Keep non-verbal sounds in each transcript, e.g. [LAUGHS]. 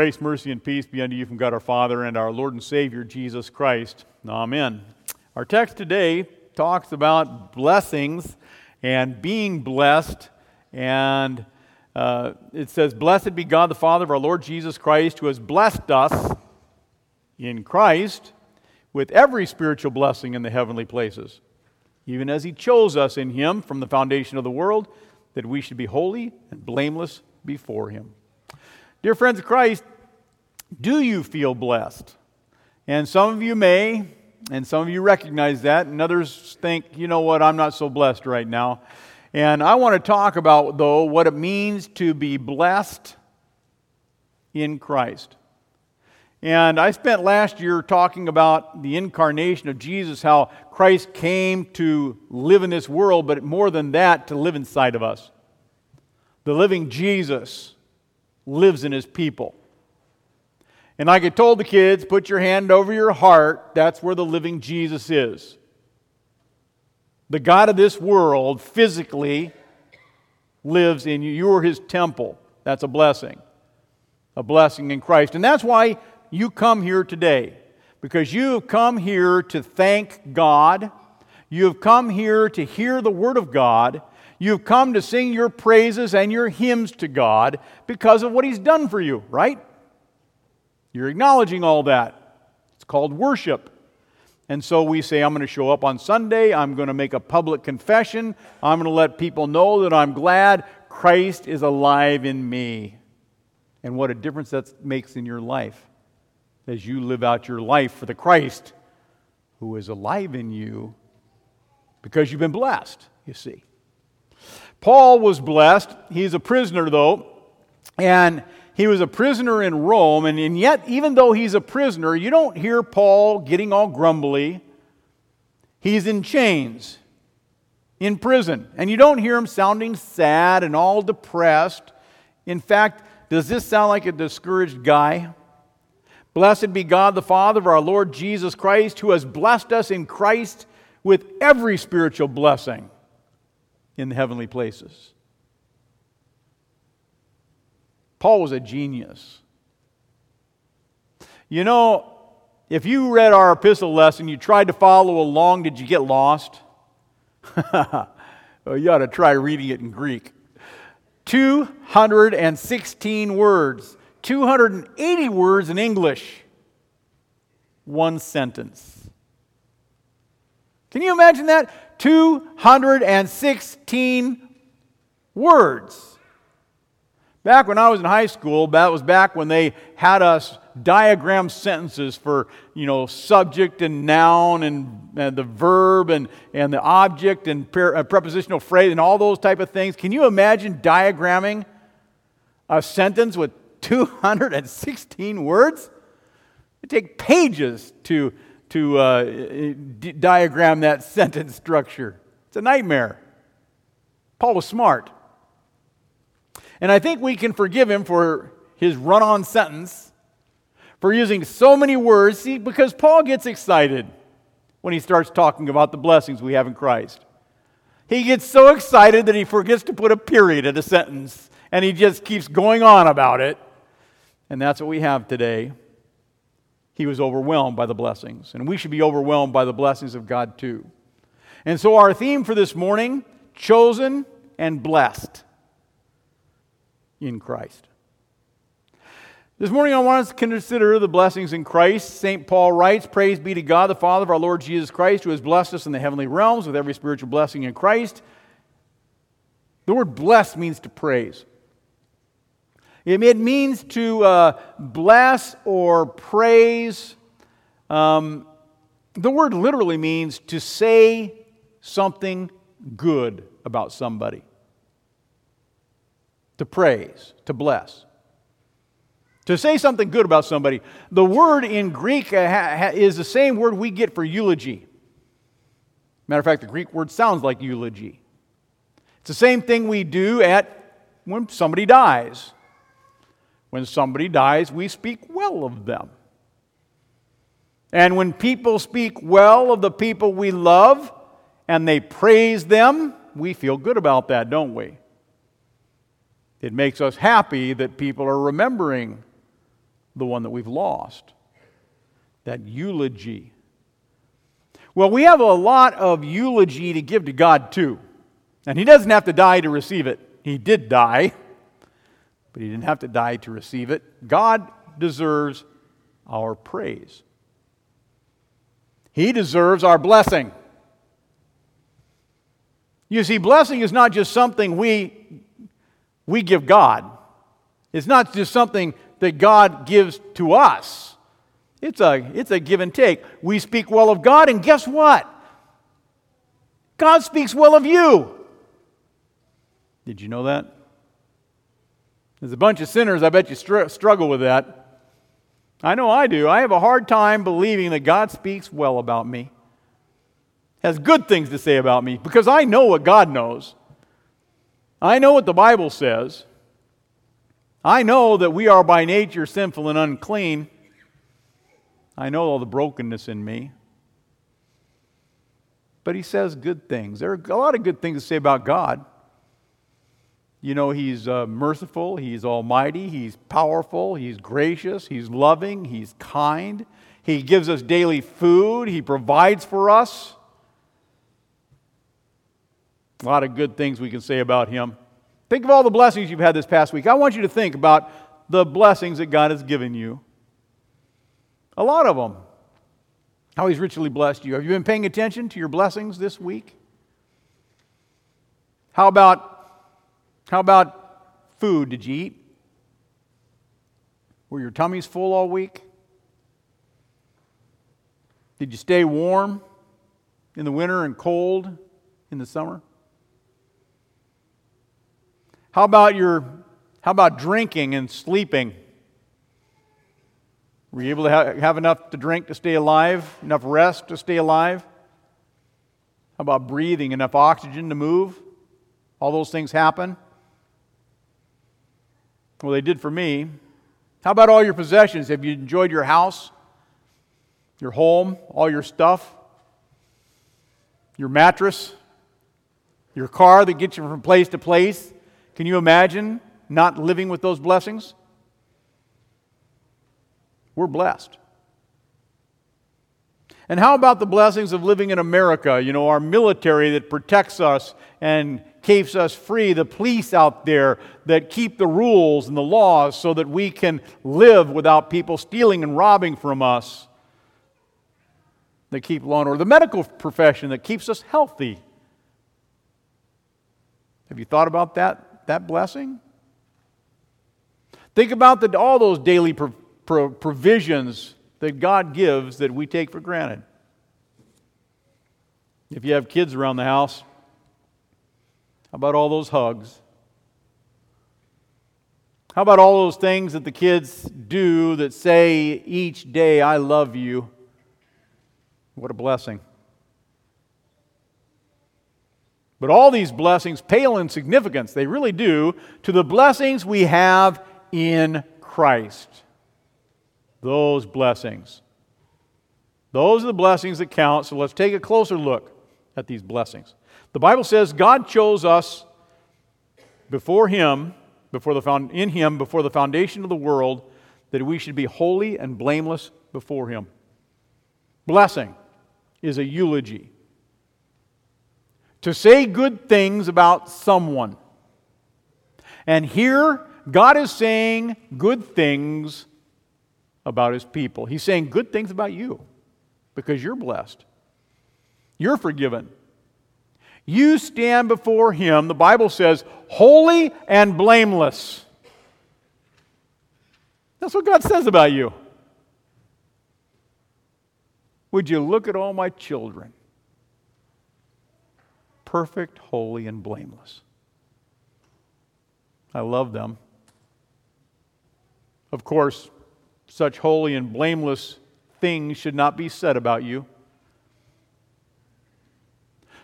Grace, mercy, and peace be unto you from God our Father and our Lord and Savior Jesus Christ. Amen. Our text today talks about blessings and being blessed. And uh, it says, Blessed be God the Father of our Lord Jesus Christ, who has blessed us in Christ with every spiritual blessing in the heavenly places, even as he chose us in him from the foundation of the world, that we should be holy and blameless before him. Dear friends of Christ, do you feel blessed? And some of you may, and some of you recognize that, and others think, you know what, I'm not so blessed right now. And I want to talk about, though, what it means to be blessed in Christ. And I spent last year talking about the incarnation of Jesus, how Christ came to live in this world, but more than that, to live inside of us. The living Jesus lives in his people. And like I told the kids, put your hand over your heart. That's where the living Jesus is. The God of this world physically lives in you. You are his temple. That's a blessing. A blessing in Christ. And that's why you come here today. Because you have come here to thank God. You have come here to hear the Word of God. You've come to sing your praises and your hymns to God because of what He's done for you, right? You're acknowledging all that. It's called worship. And so we say, I'm going to show up on Sunday. I'm going to make a public confession. I'm going to let people know that I'm glad Christ is alive in me. And what a difference that makes in your life as you live out your life for the Christ who is alive in you because you've been blessed, you see. Paul was blessed. He's a prisoner, though, and he was a prisoner in Rome. And, and yet, even though he's a prisoner, you don't hear Paul getting all grumbly. He's in chains, in prison, and you don't hear him sounding sad and all depressed. In fact, does this sound like a discouraged guy? Blessed be God, the Father of our Lord Jesus Christ, who has blessed us in Christ with every spiritual blessing in the heavenly places. Paul was a genius. You know, if you read our epistle lesson, you tried to follow along, did you get lost? [LAUGHS] well, you ought to try reading it in Greek. 216 words, 280 words in English, one sentence. Can you imagine that? 216 words. Back when I was in high school, that was back when they had us diagram sentences for, you know, subject and noun and, and the verb and, and the object and uh, prepositional phrase and all those type of things. Can you imagine diagramming a sentence with 216 words? It take pages to to uh, d- diagram that [LAUGHS] sentence structure. It's a nightmare. Paul was smart. And I think we can forgive him for his run on sentence, for using so many words. See, because Paul gets excited when he starts talking about the blessings we have in Christ. He gets so excited that he forgets to put a period at a sentence, and he just keeps going on about it. And that's what we have today he was overwhelmed by the blessings. And we should be overwhelmed by the blessings of God too. And so, our theme for this morning chosen and blessed in Christ. This morning, I want us to consider the blessings in Christ. St. Paul writes Praise be to God, the Father of our Lord Jesus Christ, who has blessed us in the heavenly realms with every spiritual blessing in Christ. The word blessed means to praise. It means to uh, bless or praise. Um, the word literally means to say something good about somebody. To praise, to bless. To say something good about somebody. The word in Greek uh, is the same word we get for eulogy. Matter of fact, the Greek word sounds like eulogy. It's the same thing we do at when somebody dies. When somebody dies, we speak well of them. And when people speak well of the people we love and they praise them, we feel good about that, don't we? It makes us happy that people are remembering the one that we've lost. That eulogy. Well, we have a lot of eulogy to give to God, too. And He doesn't have to die to receive it. He did die, [LAUGHS] but He didn't have to die to receive it. God deserves our praise, He deserves our blessing. You see, blessing is not just something we, we give God. It's not just something that God gives to us. It's a, it's a give and take. We speak well of God, and guess what? God speaks well of you. Did you know that? There's a bunch of sinners, I bet you str- struggle with that. I know I do. I have a hard time believing that God speaks well about me, has good things to say about me, because I know what God knows. I know what the Bible says. I know that we are by nature sinful and unclean. I know all the brokenness in me. But he says good things. There are a lot of good things to say about God. You know, he's uh, merciful, he's almighty, he's powerful, he's gracious, he's loving, he's kind. He gives us daily food, he provides for us. A lot of good things we can say about him. Think of all the blessings you've had this past week. I want you to think about the blessings that God has given you. A lot of them. How He's richly blessed you. Have you been paying attention to your blessings this week? How about, how about food? Did you eat? Were your tummies full all week? Did you stay warm in the winter and cold in the summer? How about your how about drinking and sleeping? Were you able to have, have enough to drink to stay alive, enough rest to stay alive? How about breathing, enough oxygen to move? All those things happen? Well, they did for me. How about all your possessions? Have you enjoyed your house, your home, all your stuff, your mattress, your car that gets you from place to place? Can you imagine not living with those blessings? We're blessed. And how about the blessings of living in America? You know, our military that protects us and keeps us free, the police out there that keep the rules and the laws so that we can live without people stealing and robbing from us, that keep law and order, the medical profession that keeps us healthy. Have you thought about that? that blessing? Think about the, all those daily pro, pro, provisions that God gives that we take for granted. If you have kids around the house, how about all those hugs? How about all those things that the kids do that say each day, I love you? What a blessing. But all these blessings pale in significance, they really do, to the blessings we have in Christ. Those blessings. Those are the blessings that count. So let's take a closer look at these blessings. The Bible says God chose us before Him, before the found, in Him, before the foundation of the world, that we should be holy and blameless before Him. Blessing is a eulogy to say good things about someone. And here, God is saying good things about his people. He's saying good things about you because you're blessed, you're forgiven. You stand before him, the Bible says, holy and blameless. That's what God says about you. Would you look at all my children? perfect, holy, and blameless. I love them. Of course, such holy and blameless things should not be said about you.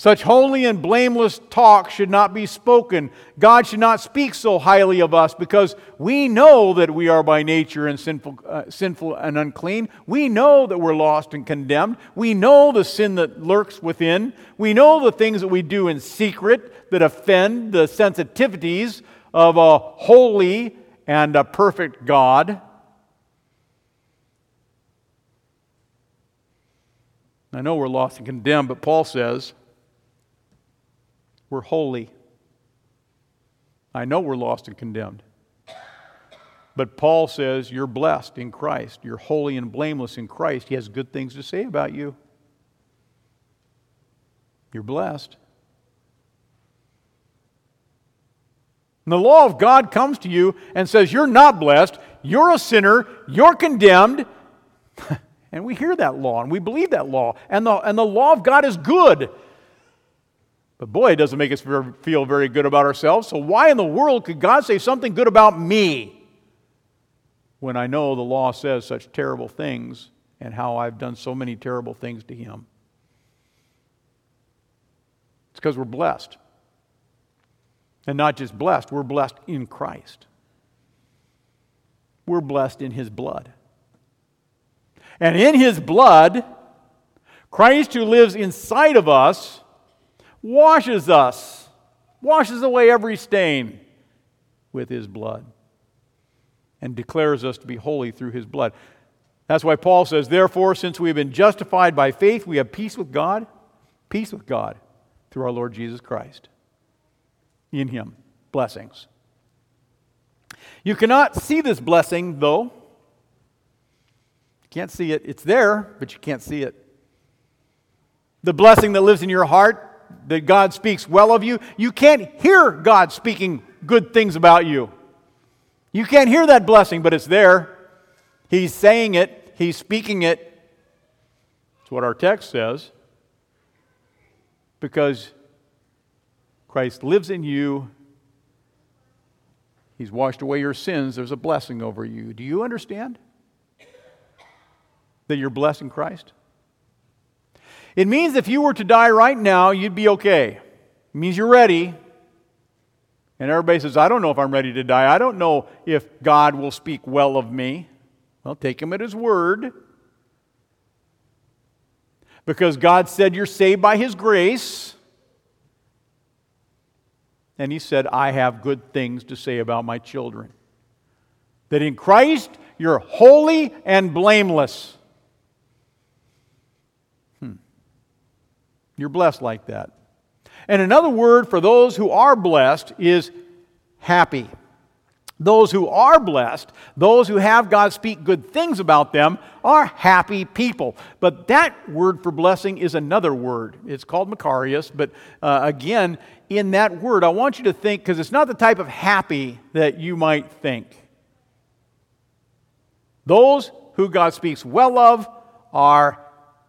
Such holy and blameless talk should not be spoken. God should not speak so highly of us because we know that we are by nature and sinful, uh, sinful and unclean. We know that we're lost and condemned. We know the sin that lurks within. We know the things that we do in secret that offend the sensitivities of a holy and a perfect God. I know we're lost and condemned, but Paul says, we're holy. I know we're lost and condemned. But Paul says you're blessed in Christ. You're holy and blameless in Christ. He has good things to say about you. You're blessed. And the law of God comes to you and says, You're not blessed. You're a sinner. You're condemned. [LAUGHS] and we hear that law and we believe that law. And the, and the law of God is good. But boy, it doesn't make us feel very good about ourselves. So, why in the world could God say something good about me when I know the law says such terrible things and how I've done so many terrible things to Him? It's because we're blessed. And not just blessed, we're blessed in Christ. We're blessed in His blood. And in His blood, Christ who lives inside of us washes us, washes away every stain with His blood, and declares us to be holy through His blood. That's why Paul says, Therefore, since we have been justified by faith, we have peace with God, peace with God through our Lord Jesus Christ. In Him, blessings. You cannot see this blessing, though. You can't see it. It's there, but you can't see it. The blessing that lives in your heart, that God speaks well of you, you can't hear God speaking good things about you. You can't hear that blessing, but it's there. He's saying it, He's speaking it. That's what our text says because Christ lives in you. He's washed away your sins. There's a blessing over you. Do you understand that you're blessed in Christ? It means if you were to die right now, you'd be okay. It means you're ready. And everybody says, I don't know if I'm ready to die. I don't know if God will speak well of me. Well, take him at his word because God said you're saved by His grace. And He said, I have good things to say about my children. That in Christ you're holy and blameless. You're blessed like that. And another word for those who are blessed is happy. Those who are blessed, those who have God speak good things about them, are happy people. But that word for blessing is another word. It's called Makarios. But uh, again, in that word, I want you to think, because it's not the type of happy that you might think. Those who God speaks well of are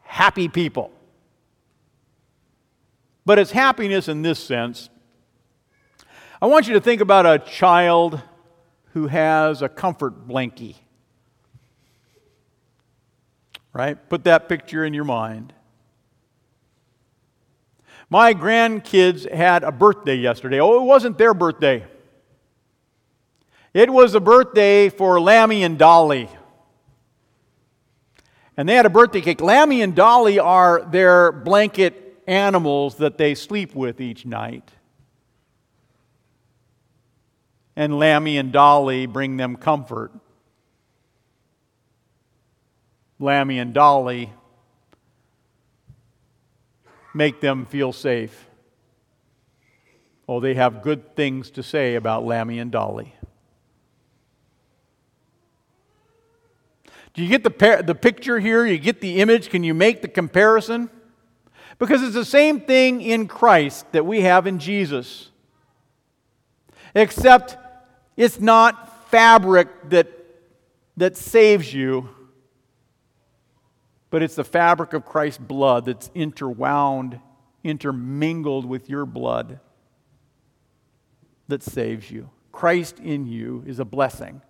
happy people. But it's happiness in this sense. I want you to think about a child who has a comfort blankie. Right? Put that picture in your mind. My grandkids had a birthday yesterday. Oh, it wasn't their birthday. It was a birthday for Lammy and Dolly. And they had a birthday cake. Lammy and Dolly are their blanket animals that they sleep with each night and Lammy and Dolly bring them comfort. Lammy and Dolly make them feel safe. Oh, they have good things to say about Lammy and Dolly. Do you get the, the picture here? You get the image? Can you make the comparison? Because it's the same thing in Christ that we have in Jesus. Except it's not fabric that, that saves you, but it's the fabric of Christ's blood that's interwound, intermingled with your blood that saves you. Christ in you is a blessing.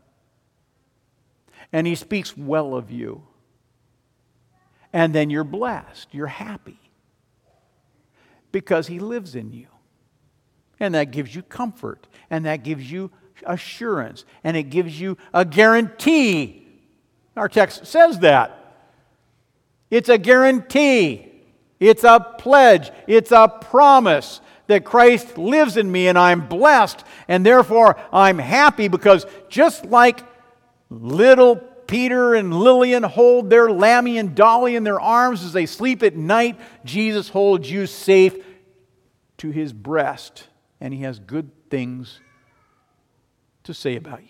And he speaks well of you. And then you're blessed, you're happy because he lives in you. And that gives you comfort, and that gives you assurance and it gives you a guarantee. Our text says that. It's a guarantee, it's a pledge, it's a promise that Christ lives in me and I'm blessed and therefore I'm happy because just like little Peter and Lillian hold their Lammy and Dolly in their arms as they sleep at night, Jesus holds you safe to his breast, and he has good things to say about you.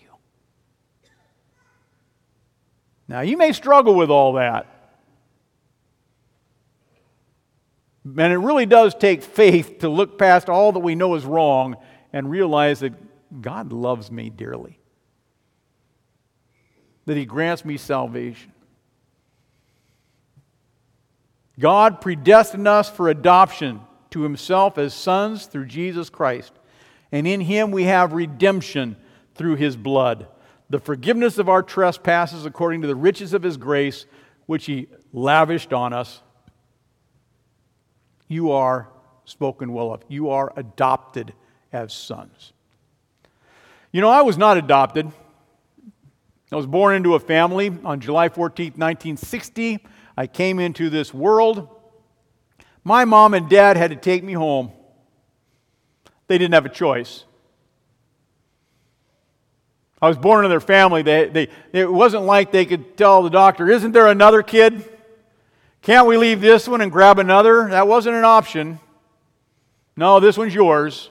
Now, you may struggle with all that. And it really does take faith to look past all that we know is wrong and realize that God loves me dearly, that He grants me salvation. God predestined us for adoption to Himself as sons through Jesus Christ. And in Him we have redemption through His blood, the forgiveness of our trespasses according to the riches of His grace, which He lavished on us you are spoken well of. You are adopted as sons. You know, I was not adopted. I was born into a family on July 14, 1960. I came into this world. My mom and dad had to take me home. They didn't have a choice. I was born into their family. They, they, it wasn't like they could tell the doctor, Isn't there another kid? Can't we leave this one and grab another? That wasn't an option. No, this one's yours.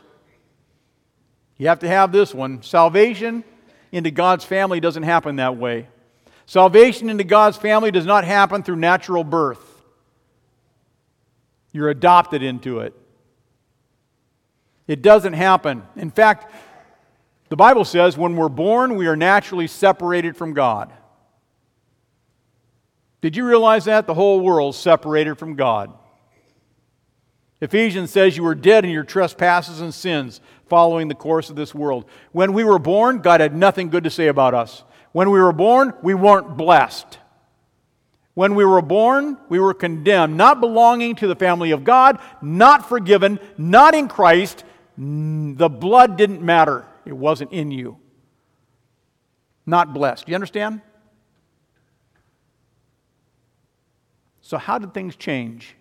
You have to have this one. Salvation into God's family doesn't happen that way. Salvation into God's family does not happen through natural birth. You're adopted into it. It doesn't happen. In fact, the Bible says when we're born, we are naturally separated from God. Did you realize that? The whole world's separated from God. Ephesians says you were dead in your trespasses and sins following the course of this world. When we were born, God had nothing good to say about us. When we were born, we weren't blessed. When we were born, we were condemned, not belonging to the family of God, not forgiven, not in Christ. The blood didn't matter, it wasn't in you. Not blessed. Do you understand? So, how did things change?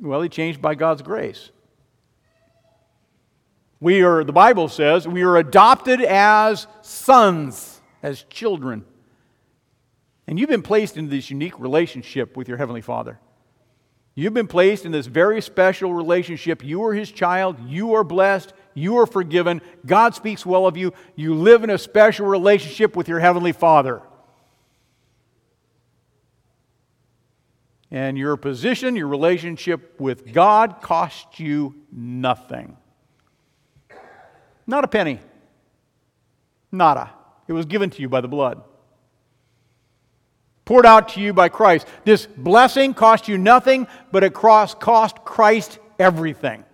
Well, he changed by God's grace. We are, the Bible says, we are adopted as sons, as children. And you've been placed into this unique relationship with your Heavenly Father. You've been placed in this very special relationship. You are His child. You are blessed. You are forgiven. God speaks well of you. You live in a special relationship with your Heavenly Father. And your position, your relationship with God cost you nothing. Not a penny. Nada. It was given to you by the blood. Poured out to you by Christ. This blessing cost you nothing, but it cost Christ everything.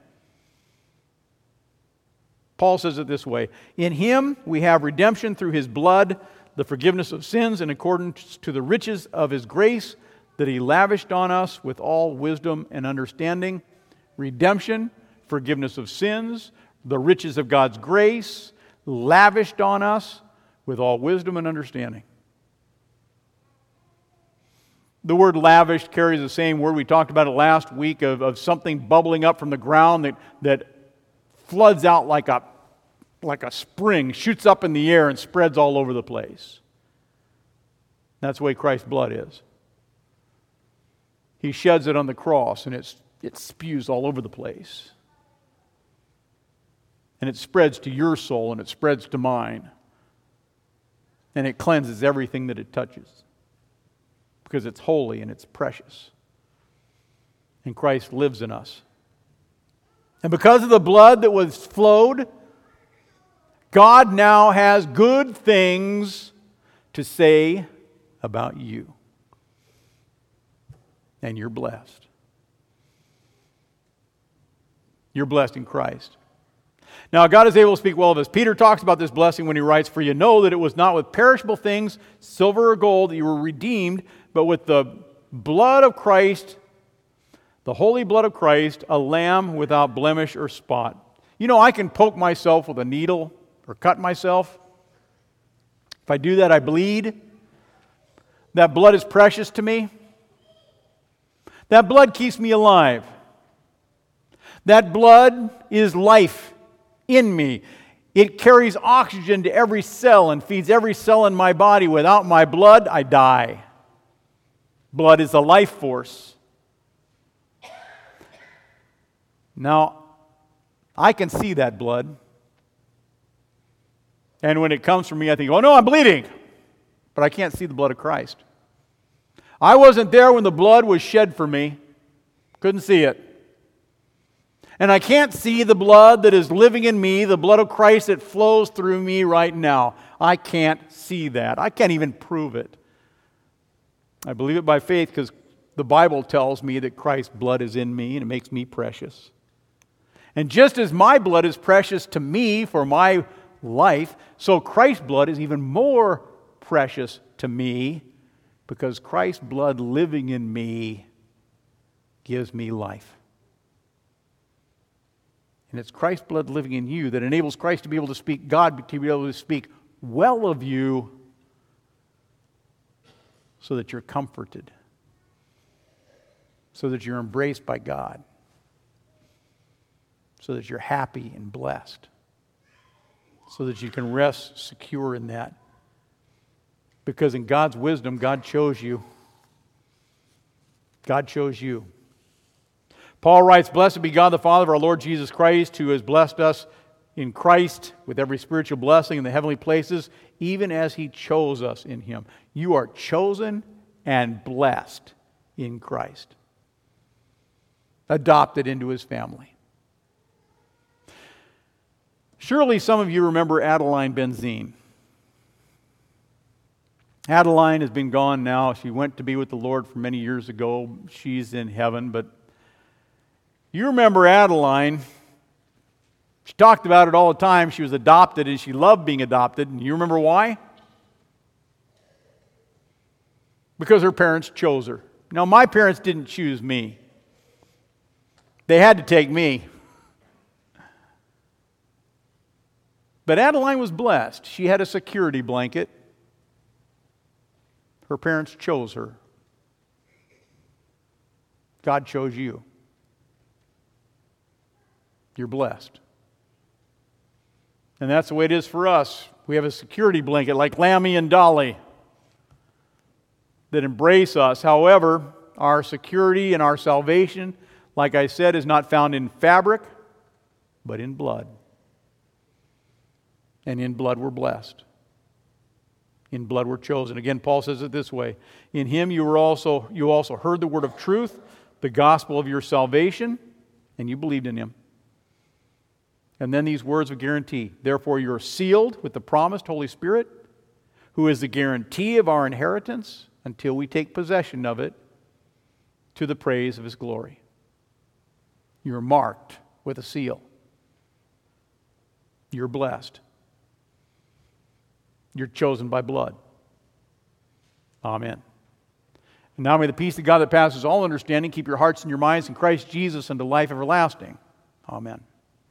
Paul says it this way In him we have redemption through his blood, the forgiveness of sins in accordance to the riches of his grace that He lavished on us with all wisdom and understanding, redemption, forgiveness of sins, the riches of God's grace, lavished on us with all wisdom and understanding. The word lavished carries the same word. We talked about it last week of, of something bubbling up from the ground that, that floods out like a, like a spring, shoots up in the air, and spreads all over the place. That's the way Christ's blood is. He sheds it on the cross and it's, it spews all over the place. And it spreads to your soul and it spreads to mine. And it cleanses everything that it touches because it's holy and it's precious. And Christ lives in us. And because of the blood that was flowed, God now has good things to say about you and you're blessed. You're blessed in Christ. Now, God is able to speak well of us. Peter talks about this blessing when he writes, For you know that it was not with perishable things, silver or gold, that you were redeemed, but with the blood of Christ, the holy blood of Christ, a lamb without blemish or spot. You know, I can poke myself with a needle or cut myself. If I do that, I bleed. That blood is precious to me. That blood keeps me alive. That blood is life in me. It carries oxygen to every cell and feeds every cell in my body. Without my blood, I die. Blood is a life force. Now, I can see that blood. And when it comes from me, I think, oh no, I'm bleeding. But I can't see the blood of Christ. I wasn't there when the blood was shed for me, couldn't see it. And I can't see the blood that is living in me, the blood of Christ that flows through me right now. I can't see that. I can't even prove it. I believe it by faith because the Bible tells me that Christ's blood is in me and it makes me precious. And just as my blood is precious to me for my life, so Christ's blood is even more precious to me because Christ's blood living in me gives me life. And it's Christ's blood living in you that enables Christ to be able to speak, God to be able to speak well of you so that you're comforted, so that you're embraced by God, so that you're happy and blessed, so that you can rest secure in that. Because in God's wisdom, God chose you. God chose you. Paul writes, Blessed be God the Father of our Lord Jesus Christ, who has blessed us in Christ with every spiritual blessing in the heavenly places, even as he chose us in him. You are chosen and blessed in Christ, adopted into his family. Surely some of you remember Adeline Benzine. Adeline has been gone now. She went to be with the Lord for many years ago. She's in heaven, but you remember Adeline. She talked about it all the time. She was adopted and she loved being adopted. And you remember why? Because her parents chose her. Now, my parents didn't choose me, they had to take me. But Adeline was blessed. She had a security blanket. Her parents chose her. God chose you. You're blessed. And that's the way it is for us. We have a security blanket like Lammy and Dolly that embrace us. However, our security and our salvation, like I said, is not found in fabric, but in blood. And in blood we're blessed. In blood we're chosen. Again, Paul says it this way In him you were also you also heard the word of truth, the gospel of your salvation, and you believed in him. And then these words of guarantee. Therefore, you're sealed with the promised Holy Spirit, who is the guarantee of our inheritance until we take possession of it to the praise of his glory. You're marked with a seal. You're blessed. You're chosen by blood. Amen. And now may the peace of God that passes all understanding keep your hearts and your minds in Christ Jesus unto life everlasting. Amen.